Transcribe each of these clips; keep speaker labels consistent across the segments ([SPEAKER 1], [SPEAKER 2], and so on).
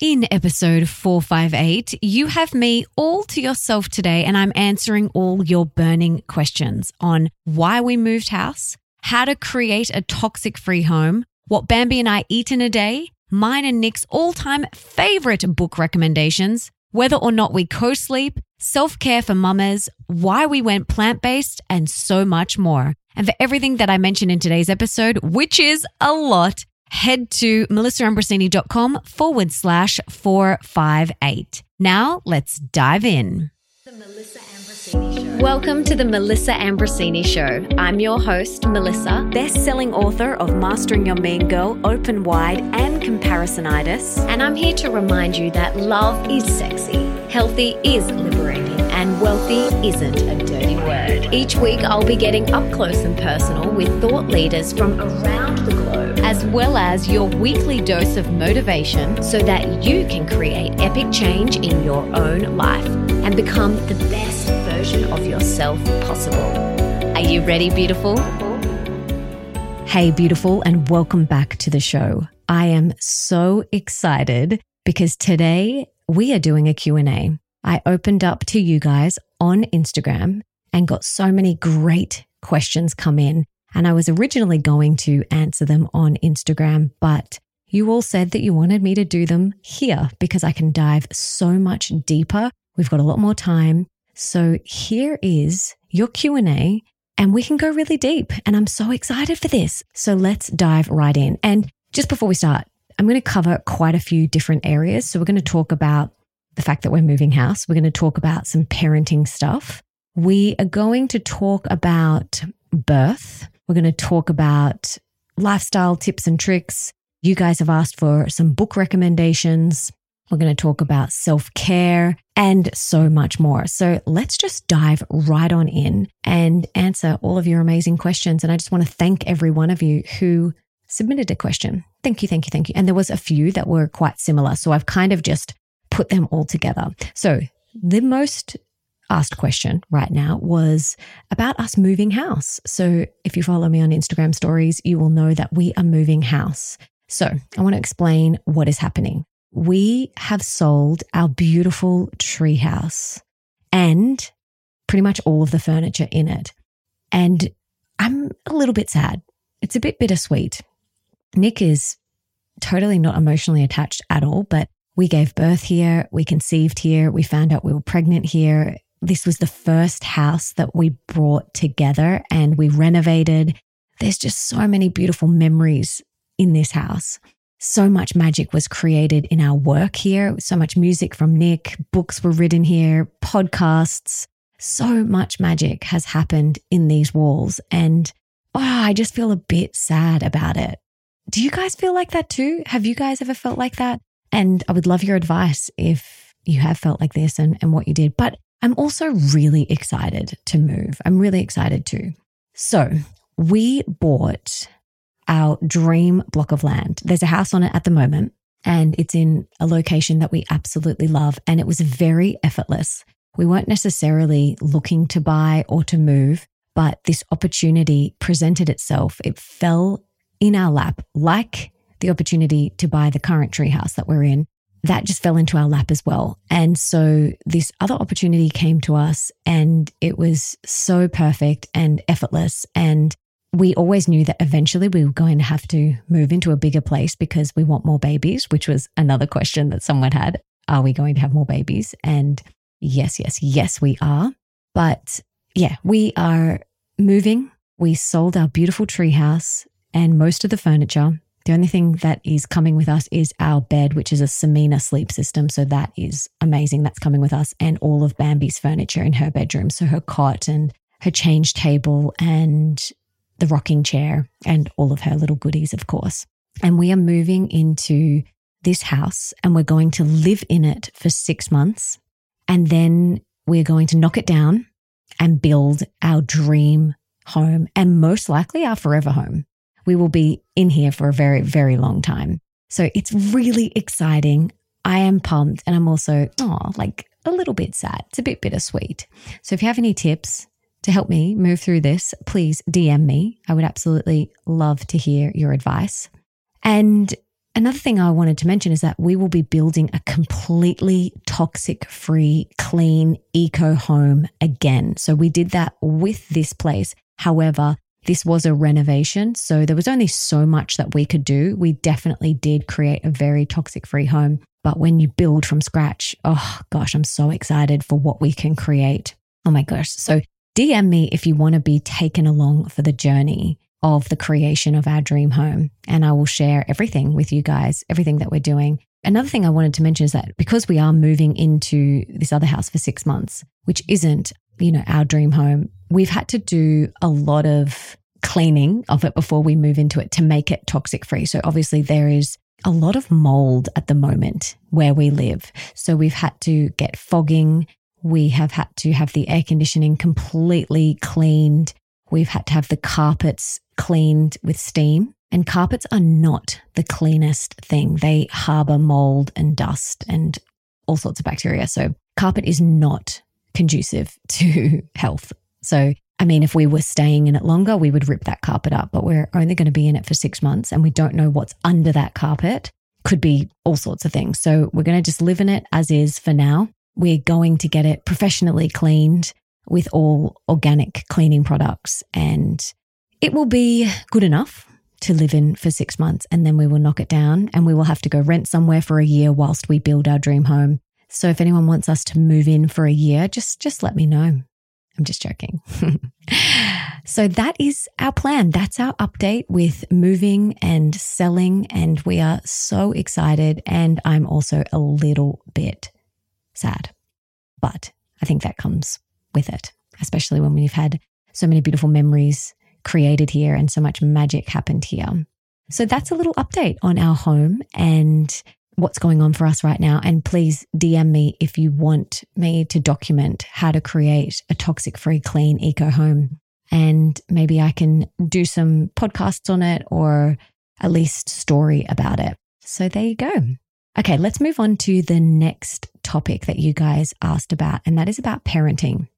[SPEAKER 1] In episode 458, you have me all to yourself today, and I'm answering all your burning questions on why we moved house, how to create a toxic free home, what Bambi and I eat in a day, mine and Nick's all time favorite book recommendations, whether or not we co sleep, self care for mamas, why we went plant based, and so much more. And for everything that I mentioned in today's episode, which is a lot, head to melissaambrosini.com forward slash 458. Now let's dive in. The Melissa Ambrosini Show. Welcome to the Melissa Ambrosini Show. I'm your host, Melissa, best-selling author of Mastering Your Mean Girl, Open Wide, and Comparisonitis. And I'm here to remind you that love is sexy, healthy is liberating, and wealthy isn't a dirty word. Each week, I'll be getting up close and personal with thought leaders from around the globe, as well as your weekly dose of motivation so that you can create epic change in your own life and become the best version of yourself possible. Are you ready, beautiful? Hey, beautiful, and welcome back to the show. I am so excited because today we are doing a Q&A. I opened up to you guys on Instagram and got so many great questions come in. And I was originally going to answer them on Instagram, but you all said that you wanted me to do them here because I can dive so much deeper. We've got a lot more time. So here is your Q&A and we can go really deep and I'm so excited for this. So let's dive right in. And just before we start, I'm going to cover quite a few different areas. So we're going to talk about the fact that we're moving house. We're going to talk about some parenting stuff. We are going to talk about birth. We're going to talk about lifestyle tips and tricks. You guys have asked for some book recommendations. We're going to talk about self care and so much more. So let's just dive right on in and answer all of your amazing questions. And I just want to thank every one of you who submitted a question. Thank you, thank you, thank you. And there was a few that were quite similar. So I've kind of just put them all together. So the most asked question right now was about us moving house. So if you follow me on Instagram stories, you will know that we are moving house. So I want to explain what is happening we have sold our beautiful treehouse and pretty much all of the furniture in it. And I'm a little bit sad. It's a bit bittersweet. Nick is totally not emotionally attached at all, but we gave birth here, we conceived here, we found out we were pregnant here. This was the first house that we brought together and we renovated. There's just so many beautiful memories in this house so much magic was created in our work here. So much music from Nick, books were written here, podcasts. So much magic has happened in these walls. And oh, I just feel a bit sad about it. Do you guys feel like that too? Have you guys ever felt like that? And I would love your advice if you have felt like this and, and what you did. But I'm also really excited to move. I'm really excited too. So we bought our dream block of land. There's a house on it at the moment, and it's in a location that we absolutely love. And it was very effortless. We weren't necessarily looking to buy or to move, but this opportunity presented itself. It fell in our lap like the opportunity to buy the current treehouse that we're in. That just fell into our lap as well. And so this other opportunity came to us and it was so perfect and effortless. And we always knew that eventually we were going to have to move into a bigger place because we want more babies, which was another question that someone had. Are we going to have more babies? And yes, yes, yes, we are. But yeah, we are moving. We sold our beautiful treehouse and most of the furniture. The only thing that is coming with us is our bed, which is a Samina sleep system. So that is amazing. That's coming with us and all of Bambi's furniture in her bedroom. So her cot and her change table and the rocking chair, and all of her little goodies, of course. And we are moving into this house and we're going to live in it for six months. And then we're going to knock it down and build our dream home and most likely our forever home. We will be in here for a very, very long time. So it's really exciting. I am pumped and I'm also, oh, like a little bit sad. It's a bit bittersweet. So if you have any tips, to help me move through this, please DM me. I would absolutely love to hear your advice. And Another thing I wanted to mention is that we will be building a completely toxic free, clean eco home again. So we did that with this place. However, this was a renovation. So there was only so much that we could do. We definitely did create a very toxic free home. But when you build from scratch, oh gosh, I'm so excited for what we can create. Oh my gosh. So DM me if you want to be taken along for the journey of the creation of our dream home. And I will share everything with you guys, everything that we're doing. Another thing I wanted to mention is that because we are moving into this other house for six months, which isn't, you know, our dream home, we've had to do a lot of cleaning of it before we move into it to make it toxic free. So obviously there is a lot of mold at the moment where we live. So we've had to get fogging. We have had to have the air conditioning completely cleaned. We've had to have the carpets cleaned with steam. And carpets are not the cleanest thing. They harbor mold and dust and all sorts of bacteria. So, carpet is not conducive to health. So, I mean, if we were staying in it longer, we would rip that carpet up, but we're only going to be in it for six months and we don't know what's under that carpet. Could be all sorts of things. So, we're going to just live in it as is for now. We're going to get it professionally cleaned with all organic cleaning products and it will be good enough to live in for six months and then we will knock it down and we will have to go rent somewhere for a year whilst we build our dream home. So if anyone wants us to move in for a year, just just let me know. I'm just joking. so that is our plan. That's our update with moving and selling and we are so excited and I'm also a little bit sad. But I think that comes with it, especially when we've had so many beautiful memories created here and so much magic happened here. So that's a little update on our home and what's going on for us right now. And please DM me if you want me to document how to create a toxic free, clean eco home. And maybe I can do some podcasts on it or at least story about it. So there you go. Okay, let's move on to the next topic that you guys asked about, and that is about parenting.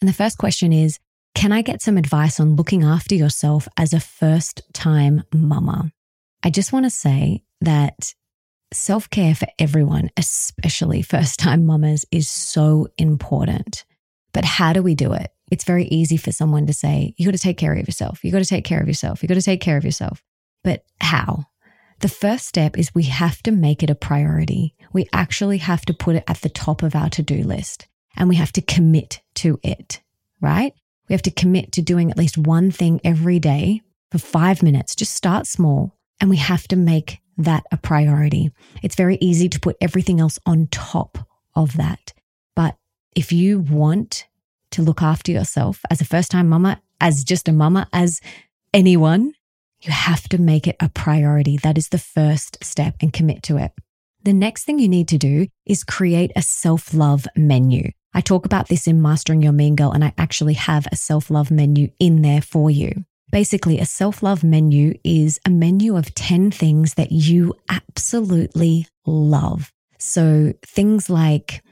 [SPEAKER 1] And the first question is can I get some advice on looking after yourself as a first time mama? I just want to say that self care for everyone, especially first time mamas, is so important. But how do we do it? It's very easy for someone to say, you got to take care of yourself. You got to take care of yourself. You got to take care of yourself. But how? The first step is we have to make it a priority. We actually have to put it at the top of our to do list and we have to commit to it, right? We have to commit to doing at least one thing every day for five minutes. Just start small and we have to make that a priority. It's very easy to put everything else on top of that. But if you want to look after yourself as a first time mama, as just a mama, as anyone, you have to make it a priority. That is the first step and commit to it. The next thing you need to do is create a self love menu. I talk about this in Mastering Your Mean Girl, and I actually have a self love menu in there for you. Basically, a self love menu is a menu of 10 things that you absolutely love. So things like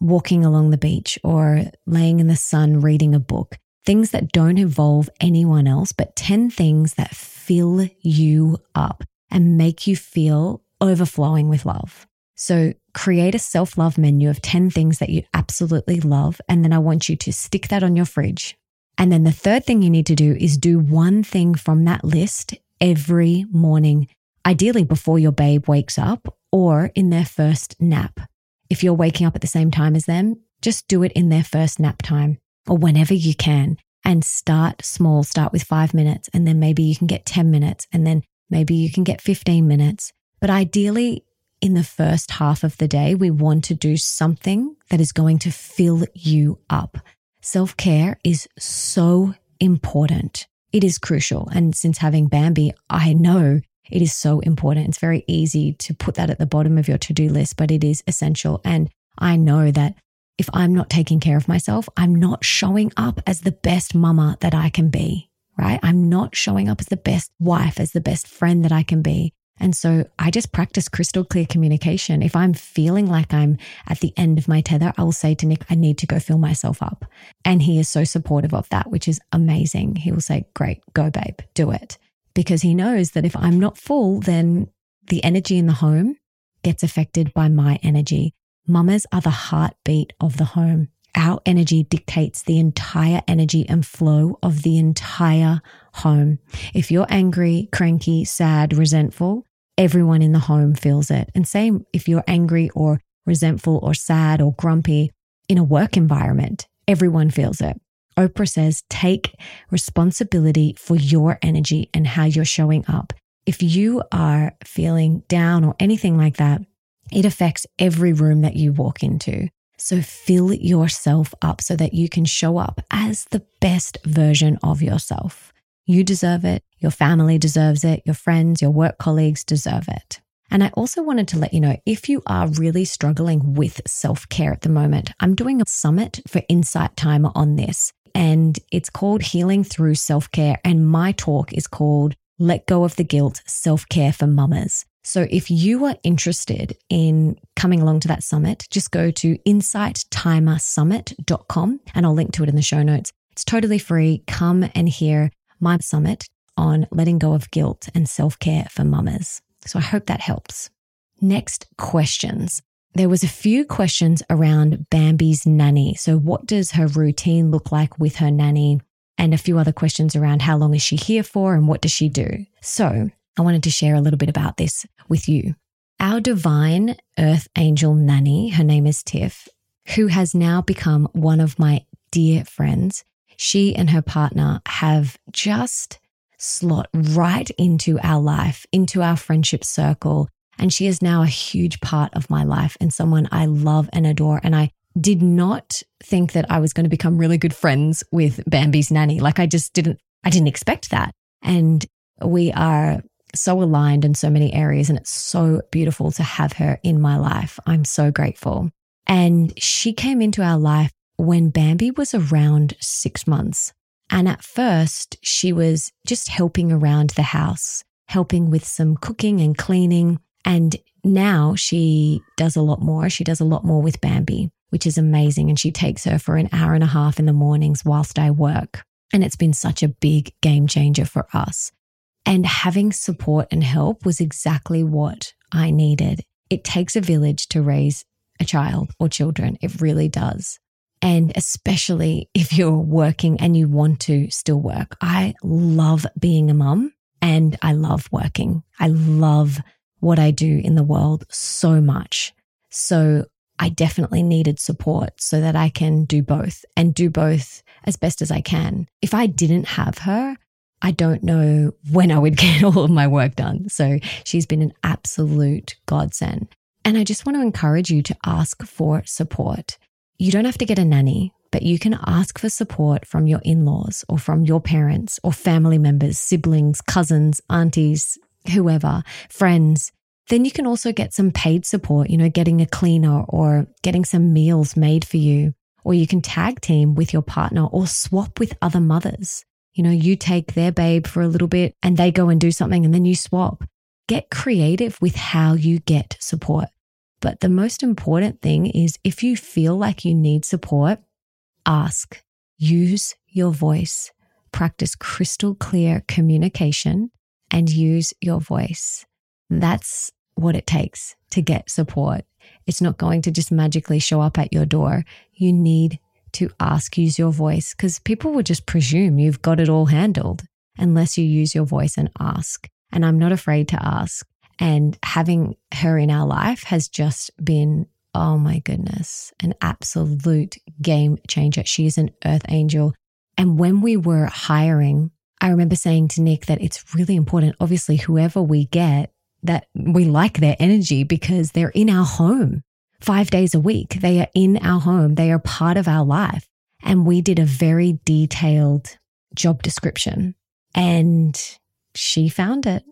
[SPEAKER 1] walking along the beach or laying in the sun reading a book, things that don't involve anyone else, but 10 things that fill you up and make you feel overflowing with love. So create a self love menu of 10 things that you absolutely love. And then I want you to stick that on your fridge. And then the third thing you need to do is do one thing from that list every morning, ideally before your babe wakes up or in their first nap. If you're waking up at the same time as them, just do it in their first nap time or whenever you can and start small. Start with five minutes and then maybe you can get 10 minutes and then maybe you can get 15 minutes. But ideally, in the first half of the day, we want to do something that is going to fill you up. Self care is so important. It is crucial. And since having Bambi, I know it is so important. It's very easy to put that at the bottom of your to do list, but it is essential. And I know that if I'm not taking care of myself, I'm not showing up as the best mama that I can be, right? I'm not showing up as the best wife, as the best friend that I can be. And so I just practice crystal clear communication. If I'm feeling like I'm at the end of my tether, I will say to Nick, I need to go fill myself up. And he is so supportive of that, which is amazing. He will say, Great, go, babe, do it. Because he knows that if I'm not full, then the energy in the home gets affected by my energy. Mamas are the heartbeat of the home. Our energy dictates the entire energy and flow of the entire home. If you're angry, cranky, sad, resentful, everyone in the home feels it. And same if you're angry or resentful or sad or grumpy in a work environment, everyone feels it. Oprah says, take responsibility for your energy and how you're showing up. If you are feeling down or anything like that, it affects every room that you walk into. So fill yourself up so that you can show up as the best version of yourself. You deserve it. Your family deserves it. Your friends, your work colleagues deserve it. And I also wanted to let you know if you are really struggling with self care at the moment, I'm doing a summit for Insight Timer on this. And it's called Healing Through Self Care. And my talk is called Let Go of the Guilt Self Care for Mamas. So if you are interested in coming along to that summit, just go to insighttimersummit.com and I'll link to it in the show notes. It's totally free. Come and hear my summit on letting go of guilt and self care for mamas. So I hope that helps. Next questions. There was a few questions around Bambi's nanny. So what does her routine look like with her nanny? And a few other questions around how long is she here for and what does she do? So I wanted to share a little bit about this with you. Our divine earth angel nanny, her name is Tiff, who has now become one of my dear friends. She and her partner have just slot right into our life, into our friendship circle. And she is now a huge part of my life and someone I love and adore. And I did not think that I was going to become really good friends with Bambi's nanny. Like I just didn't, I didn't expect that. And we are so aligned in so many areas. And it's so beautiful to have her in my life. I'm so grateful. And she came into our life when Bambi was around six months. And at first, she was just helping around the house, helping with some cooking and cleaning. And now she does a lot more. She does a lot more with Bambi, which is amazing. And she takes her for an hour and a half in the mornings whilst I work. And it's been such a big game changer for us. And having support and help was exactly what I needed. It takes a village to raise a child or children. It really does. And especially if you're working and you want to still work. I love being a mum and I love working. I love what I do in the world so much. So I definitely needed support so that I can do both and do both as best as I can. If I didn't have her, I don't know when I would get all of my work done. So she's been an absolute godsend. And I just want to encourage you to ask for support. You don't have to get a nanny, but you can ask for support from your in laws or from your parents or family members, siblings, cousins, aunties, whoever, friends. Then you can also get some paid support, you know, getting a cleaner or getting some meals made for you. Or you can tag team with your partner or swap with other mothers. You know, you take their babe for a little bit and they go and do something and then you swap. Get creative with how you get support. But the most important thing is if you feel like you need support, ask, use your voice, practice crystal clear communication, and use your voice. That's what it takes to get support. It's not going to just magically show up at your door. You need to ask, use your voice, because people will just presume you've got it all handled unless you use your voice and ask. And I'm not afraid to ask. And having her in our life has just been, oh my goodness, an absolute game changer. She is an earth angel. And when we were hiring, I remember saying to Nick that it's really important, obviously, whoever we get, that we like their energy because they're in our home five days a week. They are in our home, they are part of our life. And we did a very detailed job description and she found it.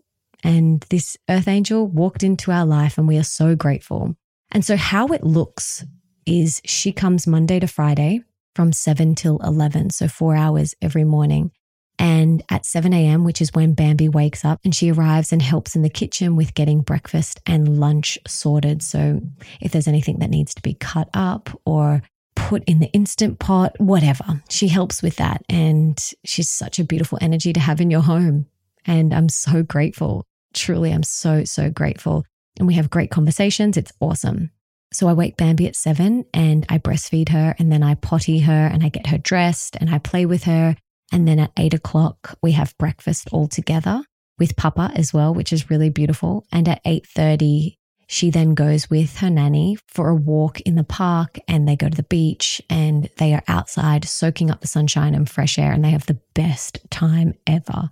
[SPEAKER 1] And this earth angel walked into our life, and we are so grateful. And so, how it looks is she comes Monday to Friday from 7 till 11, so four hours every morning. And at 7 a.m., which is when Bambi wakes up, and she arrives and helps in the kitchen with getting breakfast and lunch sorted. So, if there's anything that needs to be cut up or put in the instant pot, whatever, she helps with that. And she's such a beautiful energy to have in your home. And I'm so grateful truly, I'm so, so grateful. And we have great conversations. It's awesome. So I wake Bambi at seven and I breastfeed her and then I potty her and I get her dressed and I play with her. And then at eight o'clock, we have breakfast all together with Papa as well, which is really beautiful. And at 8.30, she then goes with her nanny for a walk in the park and they go to the beach and they are outside soaking up the sunshine and fresh air and they have the best time ever.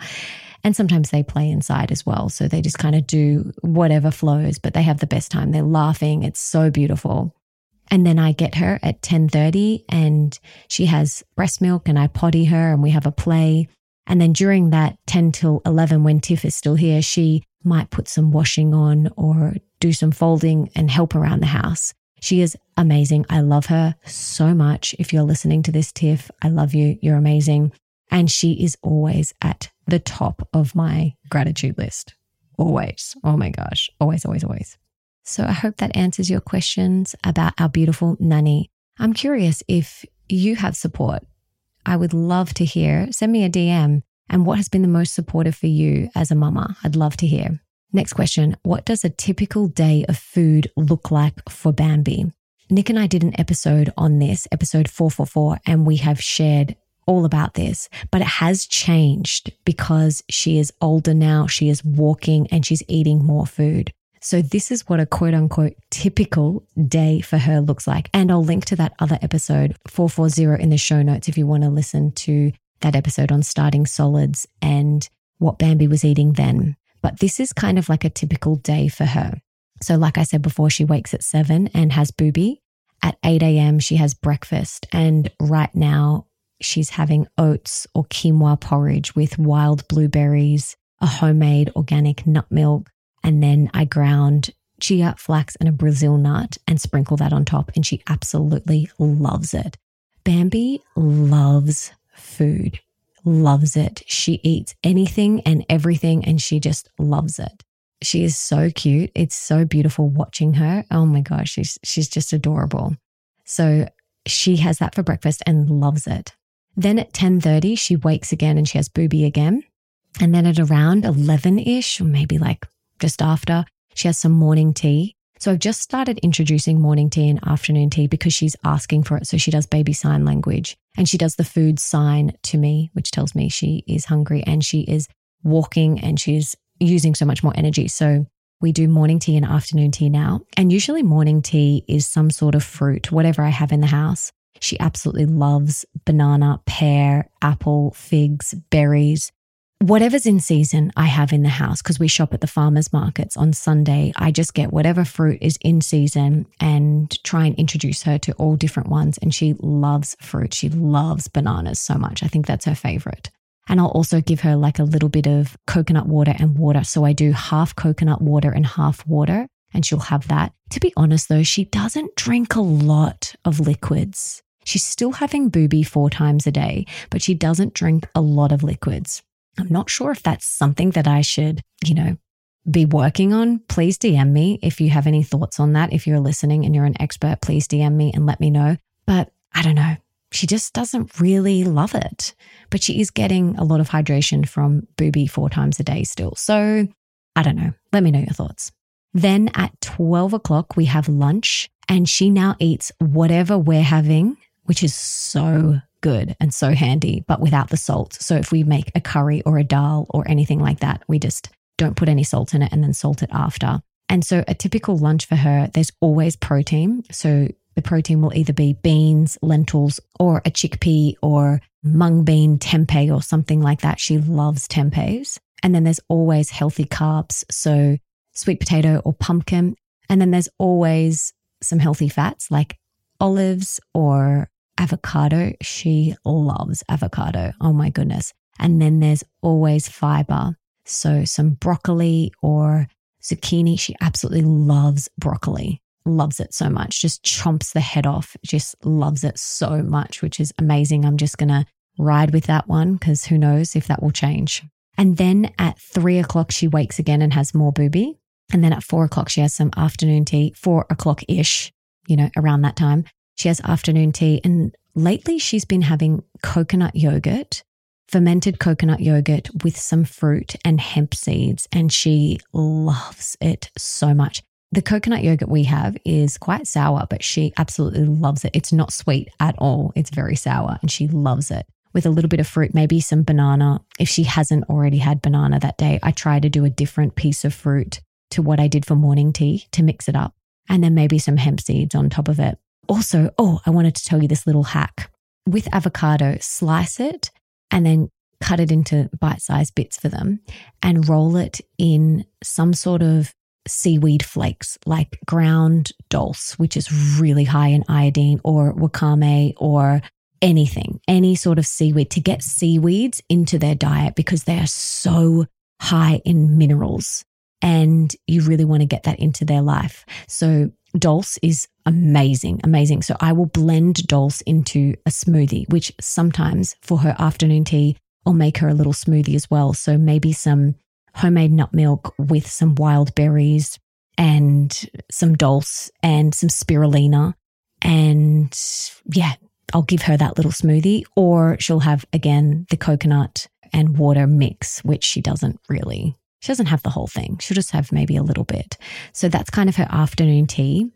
[SPEAKER 1] And sometimes they play inside as well. So they just kind of do whatever flows, but they have the best time. They're laughing. It's so beautiful. And then I get her at 10:30 and she has breast milk and I potty her and we have a play. And then during that 10 till 11 when Tiff is still here, she might put some washing on or do some folding and help around the house. She is amazing. I love her so much. If you're listening to this, Tiff, I love you. You're amazing. And she is always at the top of my gratitude list. Always. Oh my gosh. Always, always, always. So I hope that answers your questions about our beautiful nanny. I'm curious if you have support. I would love to hear. Send me a DM and what has been the most supportive for you as a mama? I'd love to hear. Next question What does a typical day of food look like for Bambi? Nick and I did an episode on this, episode 444, and we have shared all about this, but it has changed because she is older now, she is walking and she's eating more food. So, this is what a quote unquote typical day for her looks like. And I'll link to that other episode, 440, in the show notes if you want to listen to that episode on starting solids and what Bambi was eating then. But this is kind of like a typical day for her. So, like I said before, she wakes at seven and has booby. At 8 a.m., she has breakfast. And right now, she's having oats or quinoa porridge with wild blueberries, a homemade organic nut milk. And then I ground chia, flax, and a Brazil nut and sprinkle that on top. And she absolutely loves it. Bambi loves food, loves it. She eats anything and everything and she just loves it. She is so cute. It's so beautiful watching her. Oh my gosh, she's she's just adorable. So she has that for breakfast and loves it. Then at 10:30 she wakes again and she has booby again. And then at around 11ish or maybe like just after, she has some morning tea so I've just started introducing morning tea and afternoon tea because she's asking for it. So she does baby sign language and she does the food sign to me, which tells me she is hungry and she is walking and she's using so much more energy. So we do morning tea and afternoon tea now. And usually morning tea is some sort of fruit, whatever I have in the house. She absolutely loves banana, pear, apple, figs, berries whatever's in season, I have in the house because we shop at the farmers markets on Sunday. I just get whatever fruit is in season and try and introduce her to all different ones. And she loves fruit. She loves bananas so much. I think that's her favorite. And I'll also give her like a little bit of coconut water and water. So I do half coconut water and half water, and she'll have that. To be honest, though, she doesn't drink a lot of liquids. She's still having booby four times a day, but she doesn't drink a lot of liquids. I'm not sure if that's something that I should, you know, be working on. Please DM me if you have any thoughts on that. If you're listening and you're an expert, please DM me and let me know. But I don't know. She just doesn't really love it. But she is getting a lot of hydration from Booby four times a day still. So I don't know. Let me know your thoughts. Then at 12 o'clock, we have lunch, and she now eats whatever we're having, which is so good and so handy, but without the salt. So if we make a curry or a dal or anything like that, we just don't put any salt in it and then salt it after. And so a typical lunch for her, there's always protein. So the protein will either be beans, lentils, or a chickpea or mung bean tempeh or something like that. She loves tempehs. And then there's always healthy carbs. So sweet potato or pumpkin. And then there's always some healthy fats like olives or avocado. She loves avocado. Oh my goodness. And then there's always fiber. So some broccoli or zucchini. She absolutely loves broccoli, loves it so much, just chomps the head off, just loves it so much, which is amazing. I'm just going to ride with that one because who knows if that will change. And then at three o'clock, she wakes again and has more booby. And then at four o'clock, she has some afternoon tea, four o'clock ish, you know, around that time. She has afternoon tea. And lately, she's been having coconut yogurt fermented coconut yogurt with some fruit and hemp seeds, and she loves it so much. The coconut yogurt we have is quite sour, but she absolutely loves it. It's not sweet at all. It's very sour and she loves it with a little bit of fruit, maybe some banana. If she hasn't already had banana that day, I try to do a different piece of fruit to what I did for morning tea to mix it up. And then maybe some hemp seeds on top of it. Also, oh, I wanted to tell you this little hack. With avocado, slice it and then cut it into bite sized bits for them and roll it in some sort of seaweed flakes like ground dulse, which is really high in iodine, or wakame, or anything, any sort of seaweed to get seaweeds into their diet because they are so high in minerals and you really want to get that into their life. So Dulse is amazing, amazing. So I will blend Dulse into a smoothie, which sometimes for her afternoon tea, I'll make her a little smoothie as well. So maybe some homemade nut milk with some wild berries and some Dulse and some spirulina. And yeah, I'll give her that little smoothie, or she'll have again the coconut and water mix, which she doesn't really. She doesn't have the whole thing. She'll just have maybe a little bit. So that's kind of her afternoon tea.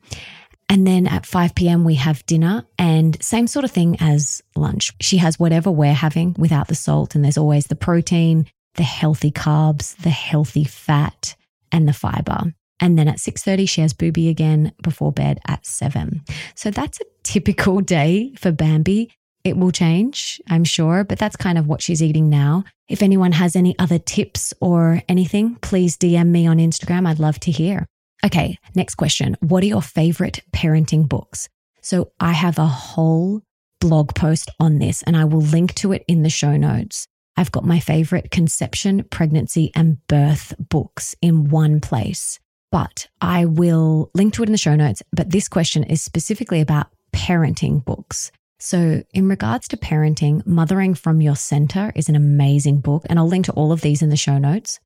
[SPEAKER 1] And then at 5 p.m., we have dinner and same sort of thing as lunch. She has whatever we're having without the salt. And there's always the protein, the healthy carbs, the healthy fat, and the fiber. And then at 6:30 she has booby again before bed at 7. So that's a typical day for Bambi. It will change, I'm sure, but that's kind of what she's eating now. If anyone has any other tips or anything, please DM me on Instagram. I'd love to hear. Okay, next question. What are your favorite parenting books? So I have a whole blog post on this and I will link to it in the show notes. I've got my favorite conception, pregnancy, and birth books in one place but I will link to it in the show notes. But this question is specifically about parenting books. So, in regards to parenting, Mothering from Your Center is an amazing book, and I'll link to all of these in the show notes.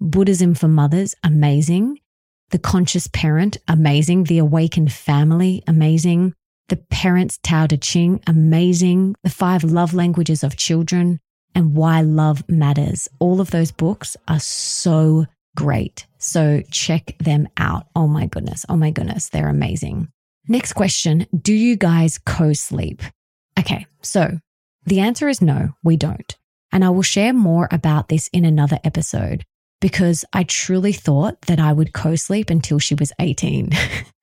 [SPEAKER 1] Buddhism for Mothers, amazing. The Conscious Parent, amazing. The Awakened Family, amazing. The Parents Tao Te Ching, amazing. The Five Love Languages of Children, and Why Love Matters. All of those books are so great. So check them out. Oh my goodness. Oh my goodness. They're amazing. Next question Do you guys co sleep? Okay, so the answer is no, we don't. And I will share more about this in another episode because I truly thought that I would co sleep until she was 18.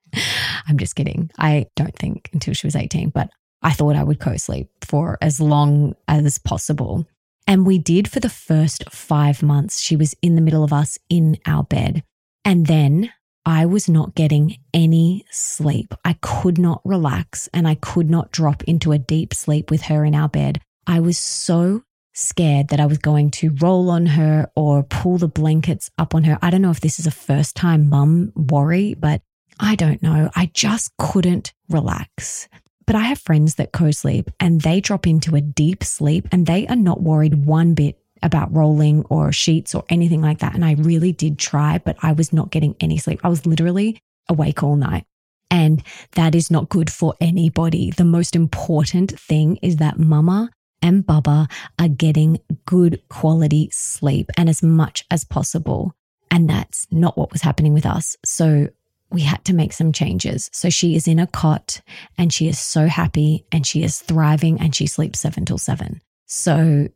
[SPEAKER 1] I'm just kidding. I don't think until she was 18, but I thought I would co sleep for as long as possible. And we did for the first five months. She was in the middle of us in our bed. And then I was not getting any sleep. I could not relax and I could not drop into a deep sleep with her in our bed. I was so scared that I was going to roll on her or pull the blankets up on her. I don't know if this is a first time mum worry, but I don't know. I just couldn't relax. But I have friends that co sleep and they drop into a deep sleep and they are not worried one bit about rolling or sheets or anything like that. And I really did try, but I was not getting any sleep. I was literally awake all night. And that is not good for anybody. The most important thing is that mama and baba are getting good quality sleep and as much as possible. And that's not what was happening with us. So we had to make some changes. So she is in a cot and she is so happy and she is thriving and she sleeps seven till seven. So,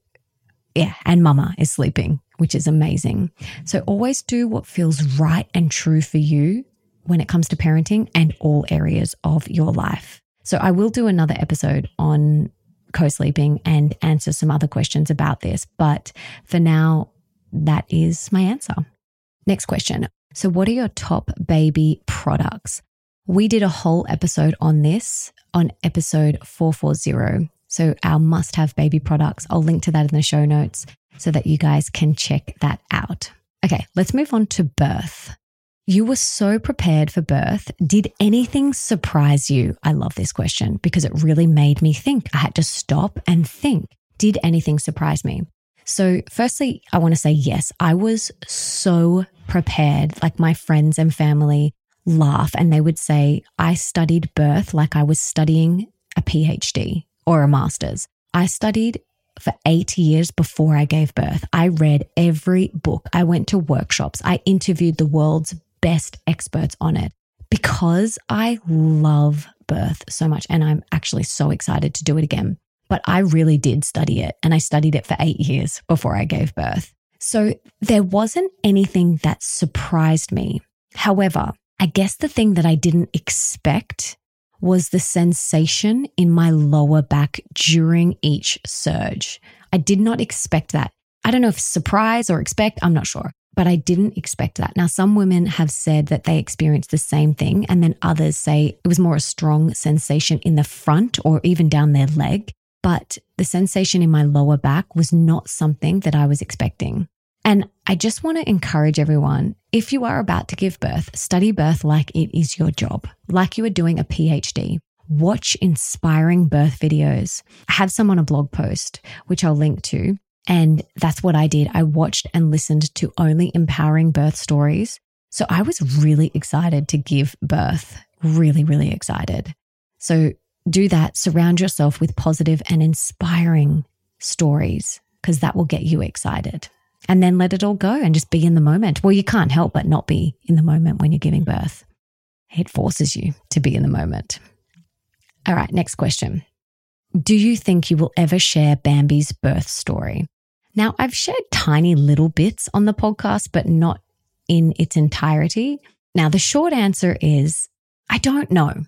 [SPEAKER 1] yeah, and mama is sleeping, which is amazing. So always do what feels right and true for you when it comes to parenting and all areas of your life. So I will do another episode on co sleeping and answer some other questions about this. But for now, that is my answer. Next question so, what are your top baby products? We did a whole episode on this on episode 440. So, our must have baby products, I'll link to that in the show notes so that you guys can check that out. Okay, let's move on to birth. You were so prepared for birth. Did anything surprise you? I love this question because it really made me think. I had to stop and think. Did anything surprise me? So, firstly, I want to say yes, I was so prepared. Like my friends and family laugh and they would say, I studied birth like I was studying a PhD or a master's. I studied for eight years before I gave birth. I read every book. I went to workshops. I interviewed the world's best experts on it because I love birth so much. And I'm actually so excited to do it again. But I really did study it and I studied it for eight years before I gave birth. So there wasn't anything that surprised me. However, I guess the thing that I didn't expect was the sensation in my lower back during each surge. I did not expect that. I don't know if surprise or expect, I'm not sure, but I didn't expect that. Now, some women have said that they experienced the same thing, and then others say it was more a strong sensation in the front or even down their leg. But the sensation in my lower back was not something that I was expecting. And I just want to encourage everyone if you are about to give birth, study birth like it is your job, like you are doing a PhD. Watch inspiring birth videos. I have some on a blog post, which I'll link to. And that's what I did. I watched and listened to only empowering birth stories. So I was really excited to give birth, really, really excited. So do that. Surround yourself with positive and inspiring stories because that will get you excited and then let it all go and just be in the moment. Well, you can't help but not be in the moment when you're giving birth. It forces you to be in the moment. All right, next question. Do you think you will ever share Bambi's birth story? Now, I've shared tiny little bits on the podcast, but not in its entirety. Now, the short answer is I don't know.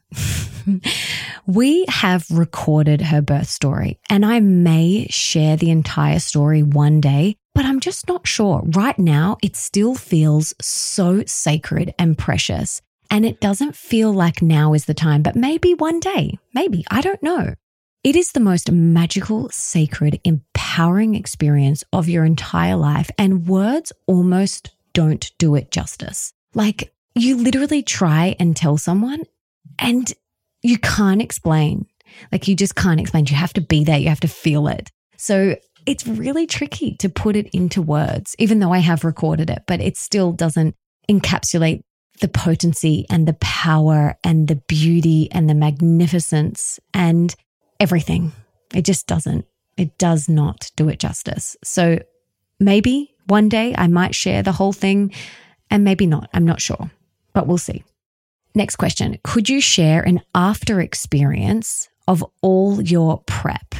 [SPEAKER 1] we have recorded her birth story, and I may share the entire story one day, but I'm just not sure. Right now, it still feels so sacred and precious. And it doesn't feel like now is the time, but maybe one day, maybe, I don't know. It is the most magical, sacred, empowering experience of your entire life, and words almost don't do it justice. Like, you literally try and tell someone, and you can't explain. Like, you just can't explain. You have to be there, you have to feel it. So, it's really tricky to put it into words, even though I have recorded it, but it still doesn't encapsulate the potency and the power and the beauty and the magnificence and everything. It just doesn't. It does not do it justice. So maybe one day I might share the whole thing and maybe not. I'm not sure, but we'll see. Next question Could you share an after experience of all your prep?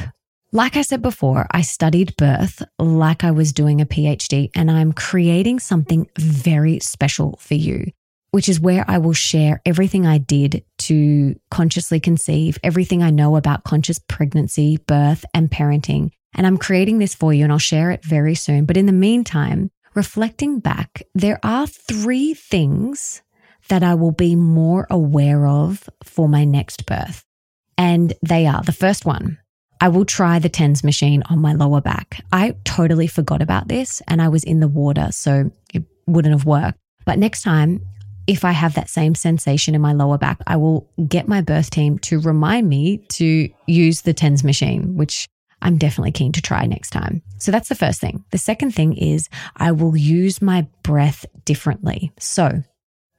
[SPEAKER 1] Like I said before, I studied birth like I was doing a PhD, and I'm creating something very special for you, which is where I will share everything I did to consciously conceive, everything I know about conscious pregnancy, birth, and parenting. And I'm creating this for you, and I'll share it very soon. But in the meantime, reflecting back, there are three things that I will be more aware of for my next birth. And they are the first one I will try the TENS machine on my lower back. I totally forgot about this and I was in the water, so it wouldn't have worked. But next time, if I have that same sensation in my lower back, I will get my birth team to remind me to use the TENS machine, which I'm definitely keen to try next time. So that's the first thing. The second thing is I will use my breath differently. So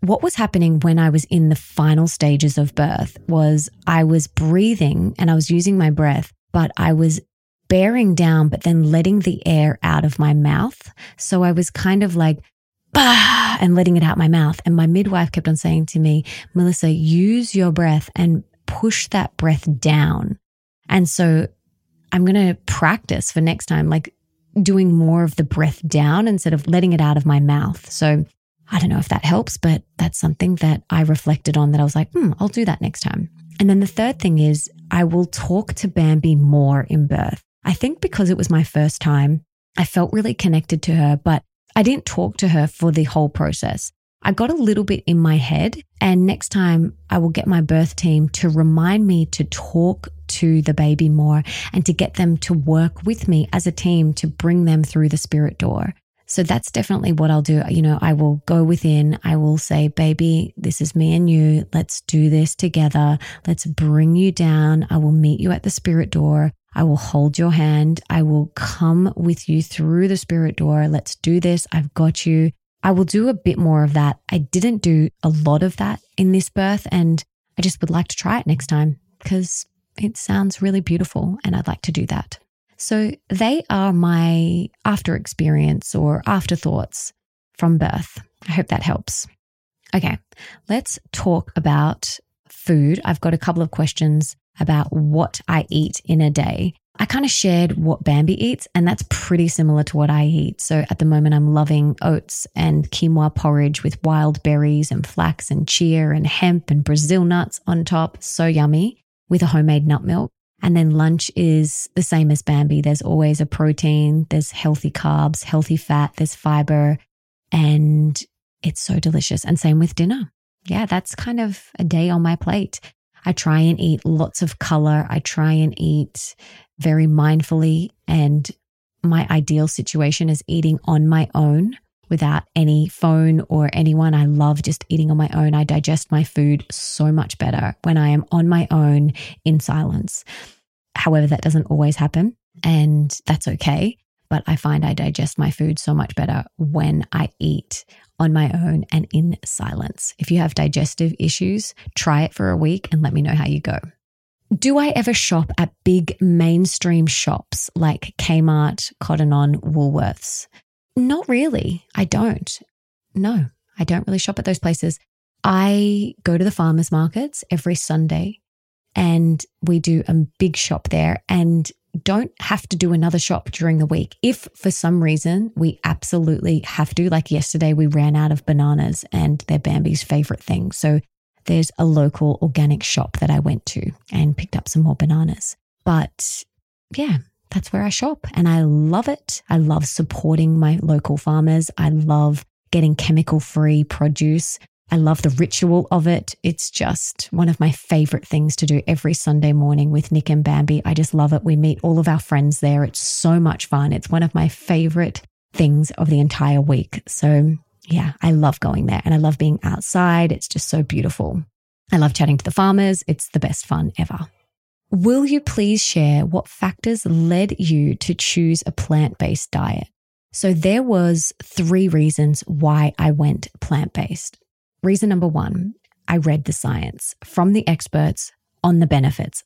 [SPEAKER 1] what was happening when I was in the final stages of birth was I was breathing and I was using my breath but I was bearing down, but then letting the air out of my mouth. So I was kind of like, bah, and letting it out my mouth. And my midwife kept on saying to me, Melissa, use your breath and push that breath down. And so I'm going to practice for next time, like doing more of the breath down instead of letting it out of my mouth. So I don't know if that helps, but that's something that I reflected on that I was like, hmm, I'll do that next time. And then the third thing is I will talk to Bambi more in birth. I think because it was my first time, I felt really connected to her, but I didn't talk to her for the whole process. I got a little bit in my head, and next time I will get my birth team to remind me to talk to the baby more and to get them to work with me as a team to bring them through the spirit door. So that's definitely what I'll do. You know, I will go within, I will say, baby, this is me and you. Let's do this together. Let's bring you down. I will meet you at the spirit door. I will hold your hand. I will come with you through the spirit door. Let's do this. I've got you. I will do a bit more of that. I didn't do a lot of that in this birth, and I just would like to try it next time because it sounds really beautiful and I'd like to do that. So they are my after experience or afterthoughts from birth. I hope that helps. Okay, let's talk about food. I've got a couple of questions about what I eat in a day. I kind of shared what Bambi eats, and that's pretty similar to what I eat. So at the moment, I'm loving oats and quinoa porridge with wild berries and flax and chia and hemp and Brazil nuts on top. So yummy with a homemade nut milk. And then lunch is the same as Bambi. There's always a protein, there's healthy carbs, healthy fat, there's fiber, and it's so delicious. And same with dinner. Yeah, that's kind of a day on my plate. I try and eat lots of color. I try and eat very mindfully. And my ideal situation is eating on my own without any phone or anyone. I love just eating on my own. I digest my food so much better when I am on my own in silence. However, that doesn't always happen, and that's okay. But I find I digest my food so much better when I eat on my own and in silence. If you have digestive issues, try it for a week and let me know how you go. Do I ever shop at big mainstream shops like Kmart, Cotton On, Woolworths? Not really. I don't. No, I don't really shop at those places. I go to the farmers markets every Sunday and we do a big shop there and don't have to do another shop during the week. If for some reason we absolutely have to, like yesterday, we ran out of bananas and they're Bambi's favorite thing. So there's a local organic shop that I went to and picked up some more bananas. But yeah, that's where I shop and I love it. I love supporting my local farmers. I love getting chemical free produce. I love the ritual of it. It's just one of my favorite things to do every Sunday morning with Nick and Bambi. I just love it. We meet all of our friends there. It's so much fun. It's one of my favorite things of the entire week. So, yeah, I love going there and I love being outside. It's just so beautiful. I love chatting to the farmers. It's the best fun ever. Will you please share what factors led you to choose a plant-based diet? So there was three reasons why I went plant-based. Reason number 1, I read the science from the experts on the benefits.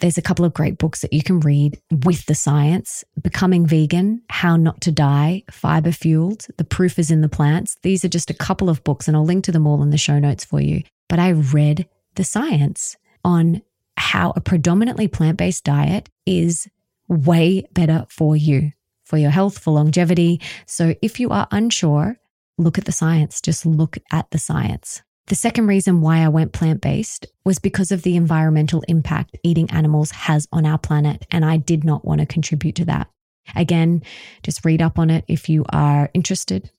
[SPEAKER 1] There's a couple of great books that you can read with the science Becoming Vegan, How Not to Die, Fiber Fueled, The Proof is in the Plants. These are just a couple of books, and I'll link to them all in the show notes for you. But I read the science on how a predominantly plant based diet is way better for you, for your health, for longevity. So if you are unsure, look at the science. Just look at the science. The second reason why I went plant based was because of the environmental impact eating animals has on our planet. And I did not want to contribute to that. Again, just read up on it if you are interested.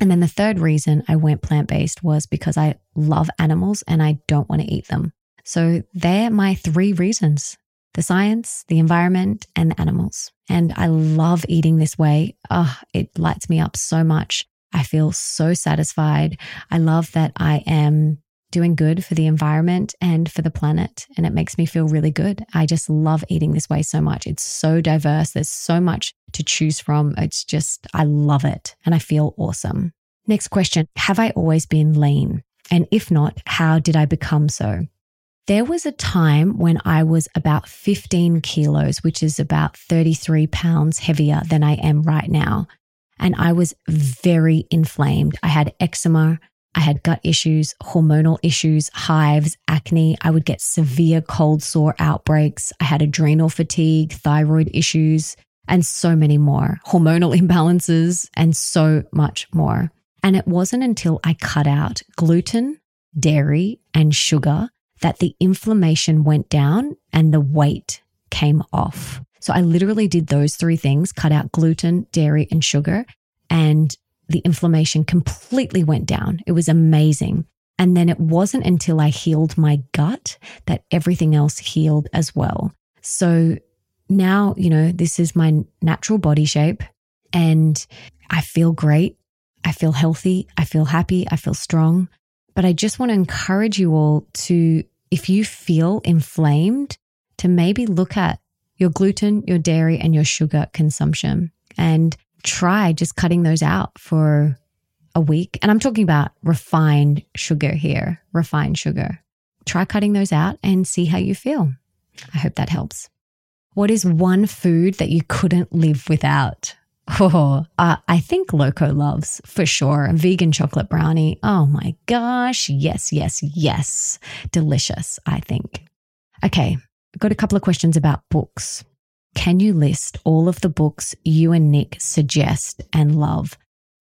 [SPEAKER 1] And then the third reason I went plant based was because I love animals and I don't want to eat them. So they're my three reasons the science, the environment, and the animals. And I love eating this way. Oh, it lights me up so much. I feel so satisfied. I love that I am doing good for the environment and for the planet. And it makes me feel really good. I just love eating this way so much. It's so diverse. There's so much to choose from. It's just, I love it and I feel awesome. Next question Have I always been lean? And if not, how did I become so? There was a time when I was about 15 kilos, which is about 33 pounds heavier than I am right now. And I was very inflamed. I had eczema. I had gut issues, hormonal issues, hives, acne. I would get severe cold sore outbreaks. I had adrenal fatigue, thyroid issues, and so many more, hormonal imbalances, and so much more. And it wasn't until I cut out gluten, dairy, and sugar that the inflammation went down and the weight came off. So I literally did those three things cut out gluten, dairy, and sugar. And the inflammation completely went down. It was amazing. And then it wasn't until I healed my gut that everything else healed as well. So now, you know, this is my natural body shape and I feel great. I feel healthy. I feel happy. I feel strong. But I just want to encourage you all to, if you feel inflamed, to maybe look at your gluten, your dairy, and your sugar consumption and try just cutting those out for a week. And I'm talking about refined sugar here, refined sugar. Try cutting those out and see how you feel. I hope that helps. What is one food that you couldn't live without? Oh, uh, I think Loco loves for sure. Vegan chocolate brownie. Oh my gosh. Yes, yes, yes. Delicious, I think. Okay, got a couple of questions about books. Can you list all of the books you and Nick suggest and love?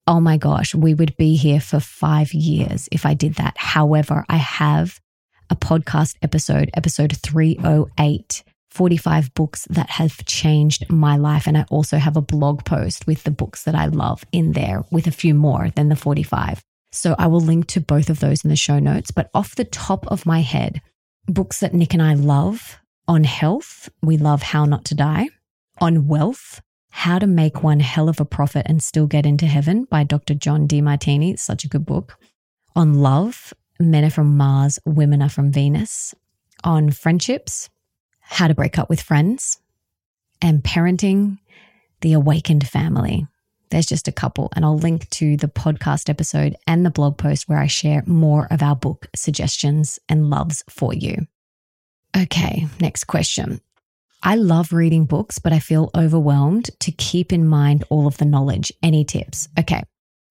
[SPEAKER 1] Oh my gosh, we would be here for five years if I did that. However, I have a podcast episode, episode 308 45 books that have changed my life. And I also have a blog post with the books that I love in there with a few more than the 45. So I will link to both of those in the show notes. But off the top of my head, books that Nick and I love on health, we love How Not to Die. On wealth, How to Make One Hell of a Profit and Still Get into Heaven by Dr. John Demartini. Such a good book. On love, Men are from Mars, Women are from Venus. On friendships, how to break up with friends, and parenting the awakened family. There's just a couple, and I'll link to the podcast episode and the blog post where I share more of our book suggestions and loves for you. Okay, next question. I love reading books, but I feel overwhelmed to keep in mind all of the knowledge. Any tips? Okay,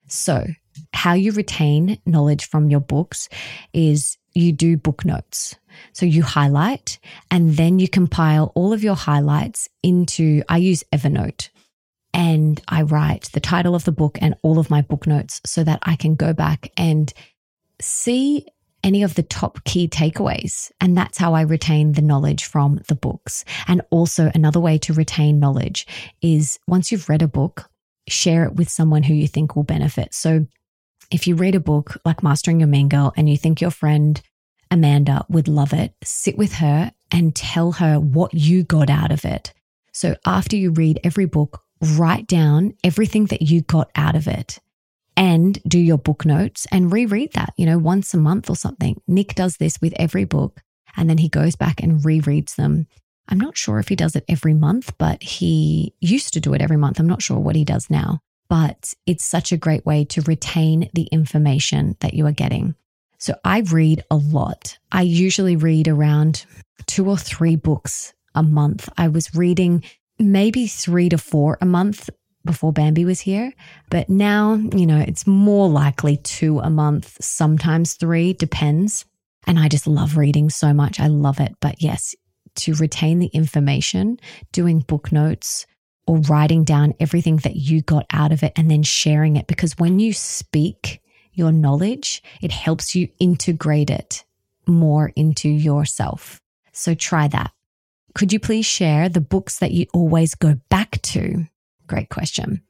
[SPEAKER 1] so how you retain knowledge from your books is you do book notes. So you highlight and then you compile all of your highlights into, I use Evernote and I write the title of the book and all of my book notes so that I can go back and see any of the top key takeaways. And that's how I retain the knowledge from the books. And also, another way to retain knowledge is once you've read a book, share it with someone who you think will benefit. So, if you read a book like Mastering Your Mean Girl and you think your friend Amanda would love it. Sit with her and tell her what you got out of it. So after you read every book, write down everything that you got out of it and do your book notes and reread that, you know, once a month or something. Nick does this with every book and then he goes back and rereads them. I'm not sure if he does it every month, but he used to do it every month. I'm not sure what he does now, but it's such a great way to retain the information that you are getting. So I read a lot. I usually read around two or three books a month. I was reading maybe three to four a month before Bambi was here. But now, you know, it's more likely two a month, sometimes three, depends. And I just love reading so much. I love it. But yes, to retain the information, doing book notes or writing down everything that you got out of it and then sharing it. Because when you speak, your knowledge, it helps you integrate it more into yourself. So try that. Could you please share the books that you always go back to? Great question.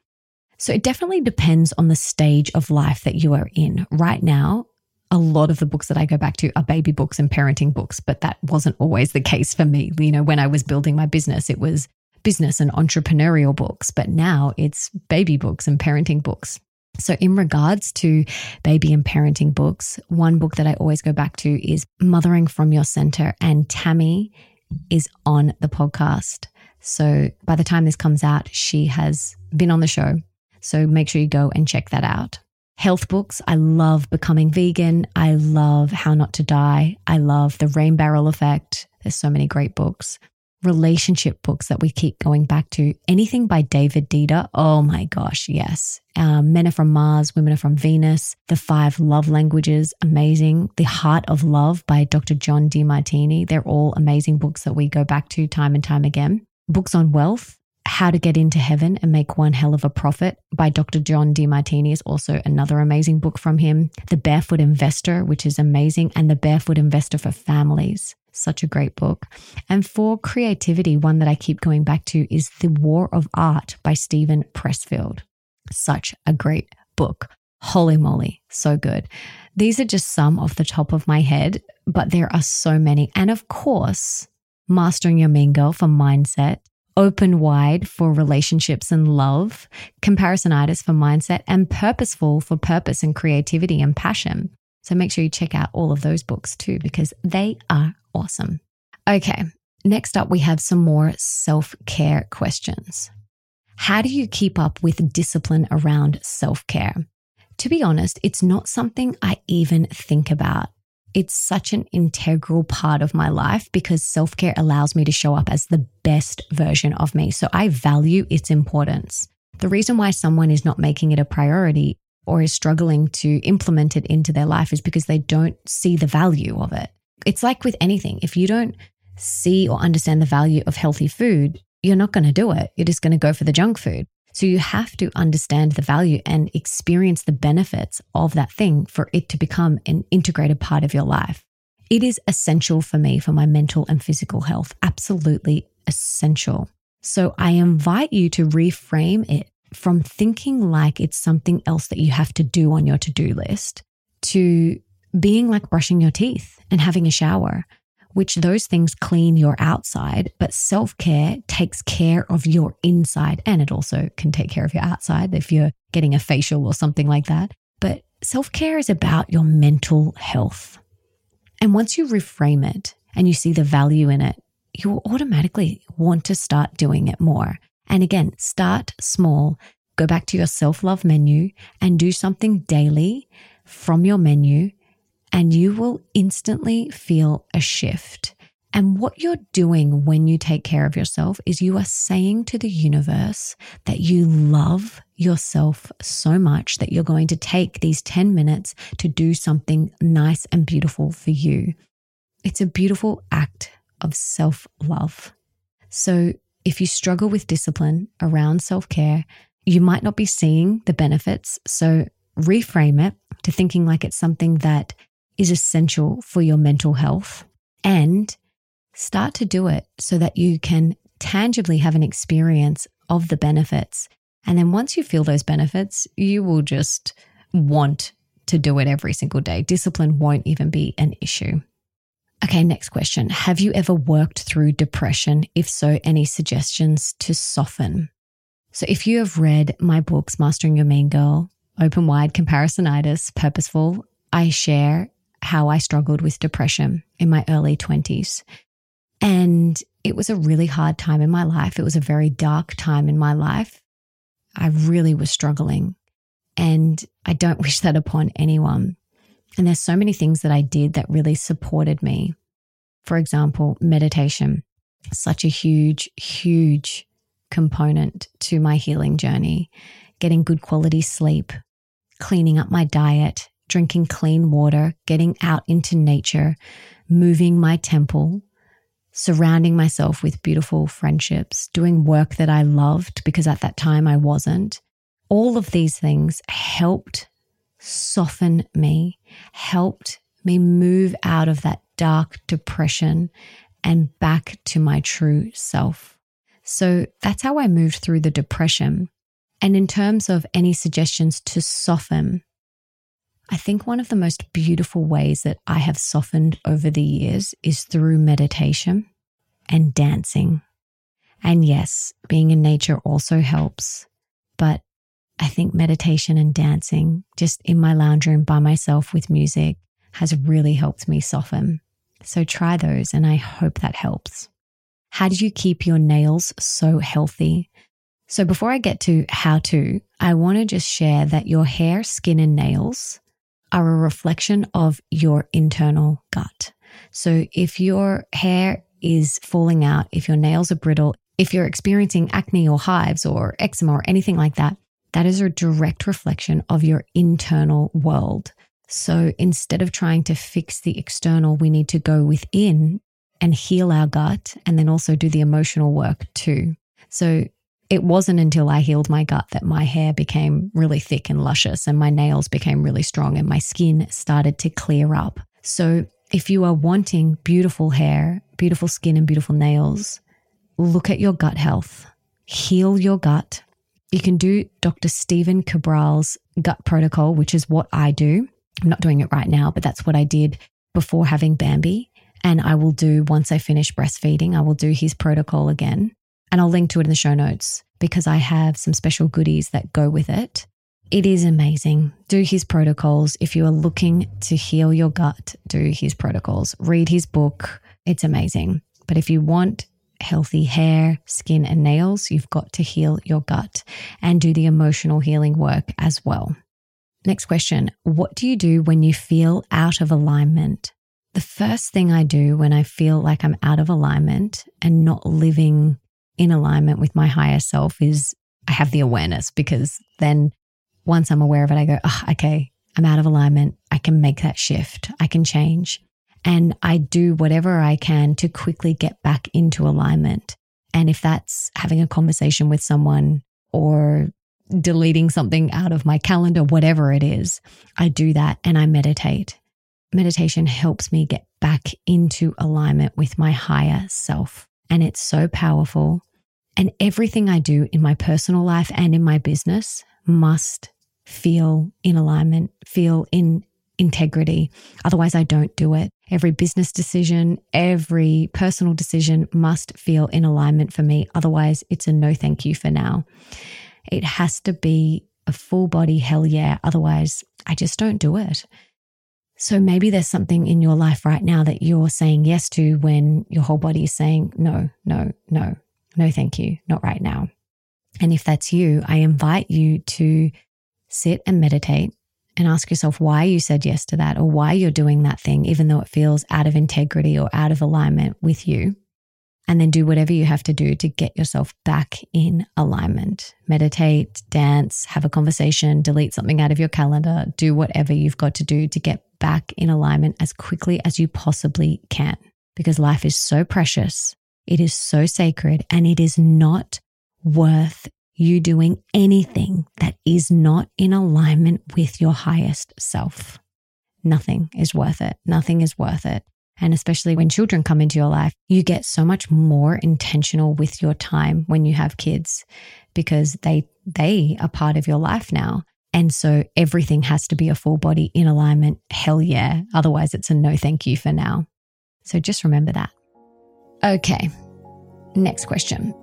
[SPEAKER 1] So it definitely depends on the stage of life that you are in. Right now, a lot of the books that I go back to are baby books and parenting books, but that wasn't always the case for me. You know, when I was building my business, it was business and entrepreneurial books, but now it's baby books and parenting books. So, in regards to baby and parenting books, one book that I always go back to is Mothering from Your Center, and Tami is on the podcast. So, by the time this comes out, she has been on the show. So, make sure you go and check that out. Health books, I love Becoming Vegan. I love How Not to Die. I love The Rain Barrel Effect. There's so many great books relationship books that we keep going back to. Anything by David Deida. Oh my gosh, yes. Um, Men are from Mars, Women are from Venus. The Five Love Languages, amazing. The Heart of Love by Dr. John Demartini. They're all amazing books that we go back to time and time again. Books on wealth. How to Get into Heaven and Make One Hell of a Profit by Dr. John Demartini is also another amazing book from him. The Barefoot Investor, which is amazing, and The Barefoot Investor for Families. Such a great book. And for creativity, one that I keep going back to is The War of Art by Steven Pressfield. Such a great book. Holy moly, so good. These are just some off the top of my head, but there are so many. And of course, Mastering Your Mean Girl for Mindset, Open Wide for Relationships and Love, Comparisonitis for Mindset, and Purposeful for Purpose and Creativity and Passion. So make sure you check out all of those books too, because they are awesome. Okay, next up, we have some more self care questions. How do you keep up with discipline around self care? To be honest, it's not something I even think about. It's such an integral part of my life because self care allows me to show up as the best version of me. So I value its importance. The reason why someone is not making it a priority or is struggling to implement it into their life is because they don't see the value of it. It's like with anything. If you don't see or understand the value of healthy food, you're not going to do it. You're just going to go for the junk food. So you have to understand the value and experience the benefits of that thing for it to become an integrated part of your life. It is essential for me for my mental and physical health, absolutely essential. So I invite you to reframe it from thinking like it's something else that you have to do on your to do list to being like brushing your teeth and having a shower, which those things clean your outside, but self care takes care of your inside. And it also can take care of your outside if you're getting a facial or something like that. But self care is about your mental health. And once you reframe it and you see the value in it, you will automatically want to start doing it more. And again, start small. Go back to your self love menu and do something daily from your menu, and you will instantly feel a shift. And what you're doing when you take care of yourself is you are saying to the universe that you love yourself so much that you're going to take these 10 minutes to do something nice and beautiful for you. It's a beautiful act of self love. So if you struggle with discipline around self care, you might not be seeing the benefits. So reframe it to thinking like it's something that is essential for your mental health and start to do it so that you can tangibly have an experience of the benefits. And then once you feel those benefits, you will just want to do it every single day. Discipline won't even be an issue. Okay, next question. Have you ever worked through depression? If so, any suggestions to soften? So, if you have read my books, Mastering Your Mean Girl, Open Wide, Comparisonitis, Purposeful, I share how I struggled with depression in my early 20s. And it was a really hard time in my life. It was a very dark time in my life. I really was struggling. And I don't wish that upon anyone. And there's so many things that I did that really supported me. For example, meditation, such a huge, huge component to my healing journey. Getting good quality sleep, cleaning up my diet, drinking clean water, getting out into nature, moving my temple, surrounding myself with beautiful friendships, doing work that I loved because at that time I wasn't. All of these things helped soften me, helped me move out of that dark depression and back to my true self. So that's how I moved through the depression. And in terms of any suggestions to soften, I think one of the most beautiful ways that I have softened over the years is through meditation and dancing. And yes, being in nature also helps, but I think meditation and dancing just in my lounge room by myself with music has really helped me soften. So try those and I hope that helps. How do you keep your nails so healthy? So before I get to how to, I want to just share that your hair, skin, and nails are a reflection of your internal gut. So if your hair is falling out, if your nails are brittle, if you're experiencing acne or hives or eczema or anything like that, that is a direct reflection of your internal world. So instead of trying to fix the external, we need to go within and heal our gut and then also do the emotional work too. So it wasn't until I healed my gut that my hair became really thick and luscious and my nails became really strong and my skin started to clear up. So if you are wanting beautiful hair, beautiful skin, and beautiful nails, look at your gut health, heal your gut, you can do Dr. Stephen Cabral's gut protocol, which is what I do. I'm not doing it right now, but that's what I did before having Bambi. And I will do once I finish breastfeeding, I will do his protocol again. And I'll link to it in the show notes because I have some special goodies that go with it. It is amazing. Do his protocols. If you are looking to heal your gut, do his protocols. Read his book. It's amazing. But if you want healthy hair, skin, and nails, you've got to heal your gut and do the emotional healing work as well. Next question What do you do when you feel out of alignment? the first thing I do when I feel like I'm out of alignment and not living in alignment with my higher self is I have the awareness because then once I'm aware of it, I go, oh, okay, I'm out of alignment. I can make that shift. I can change. And I do whatever I can to quickly get back into alignment. And if that's having a conversation with someone or deleting something out of my calendar, whatever it is, I do that and I meditate. Meditation helps me get back into alignment with my higher self. And it's so powerful. And everything I do in my personal life and in my business must feel in alignment, feel in integrity. Otherwise, I don't do it. Every business decision, every personal decision must feel in alignment for me. Otherwise, it's a no thank you for now. It has to be a full body hell yeah. Otherwise, I just don't do it. So maybe there's something in your life right now that you're saying yes to when your whole body is saying no, no, no, no, thank you, not right now. And if that's you, I invite you to sit and meditate and ask yourself why you said yes to that or why you're doing that thing, even though it feels out of integrity or out of alignment with you. And then do whatever you have to do to get yourself back in alignment. Meditate, dance, have a conversation, delete something out of your calendar, do whatever you've got to do to get back in alignment as quickly as you possibly can. Because life is so precious, it is so sacred, and it is not worth you doing anything that is not in alignment with your highest self. Nothing is worth it. Nothing is worth it. And especially when children come into your life, you get so much more intentional with your time when you have kids because they they are part of your life now. And so everything has to be a full body in alignment. Hell yeah. Otherwise it's a no thank you for now. So just remember that. Okay. Next question.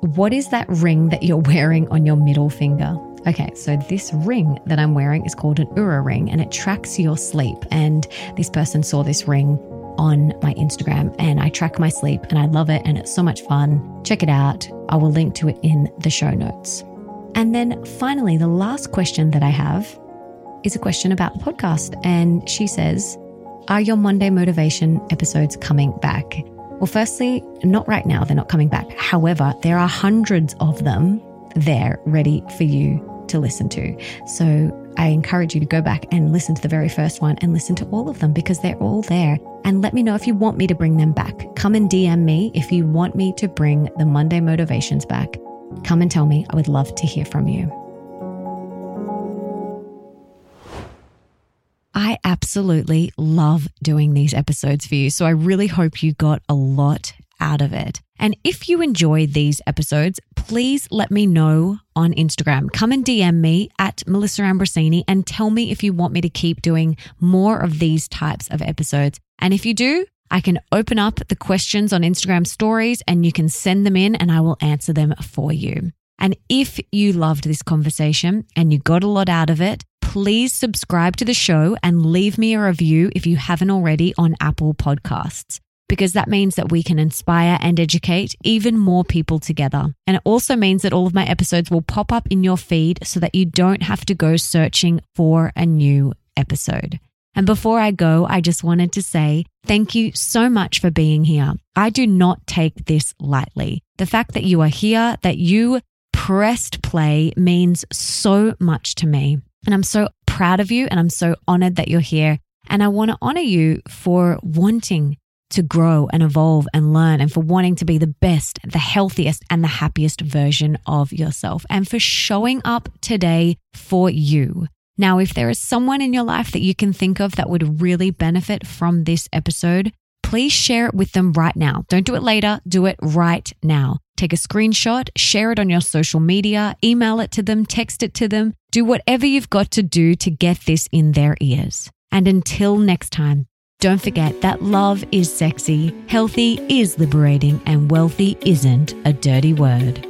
[SPEAKER 1] What is that ring that you're wearing on your middle finger? Okay, so this ring that I'm wearing is called an Oura ring and it tracks your sleep. And this person saw this ring on my Instagram and I track my sleep and I love it and it's so much fun. Check it out. I will link to it in the show notes. And then finally, the last question that I have is a question about the podcast. And she says, Are your Monday motivation episodes coming back? Well, firstly, not right now, they're not coming back. However, there are hundreds of them there ready for you to listen to. So I encourage you to go back and listen to the very first one and listen to all of them because they're all there. And let me know if you want me to bring them back. Come and DM me if you want me to bring the Monday motivations back. Come and tell me. I would love to hear from you. I absolutely love doing these episodes for you. So I really hope you got a lot out of it. And if you enjoy these episodes, please let me know on Instagram. Come and DM me at Melissa Ambrosini and tell me if you want me to keep doing more of these types of episodes. And if you do, I can open up the questions on Instagram stories and you can send them in and I will answer them for you. And if you loved this conversation and you got a lot out of it, please subscribe to the show and leave me a review if you haven't already on Apple Podcasts, because that means that we can inspire and educate even more people together. And it also means that all of my episodes will pop up in your feed so that you don't have to go searching for a new episode. And before I go, I just wanted to say thank you so much for being here. I do not take this lightly. The fact that you are here, that you pressed play means so much to me. And I'm so proud of you and I'm so honored that you're here. And I want to honor you for wanting to grow and evolve and learn and for wanting to be the best, the healthiest, and the happiest version of yourself and for showing up today for you. Now, if there is someone in your life that you can think of that would really benefit from this episode, please share it with them right now. Don't do it later, do it right now. Take a screenshot, share it on your social media, email it to them, text it to them. Do whatever you've got to do to get this in their ears. And until next time, don't forget that love is sexy, healthy is liberating, and wealthy isn't a dirty word.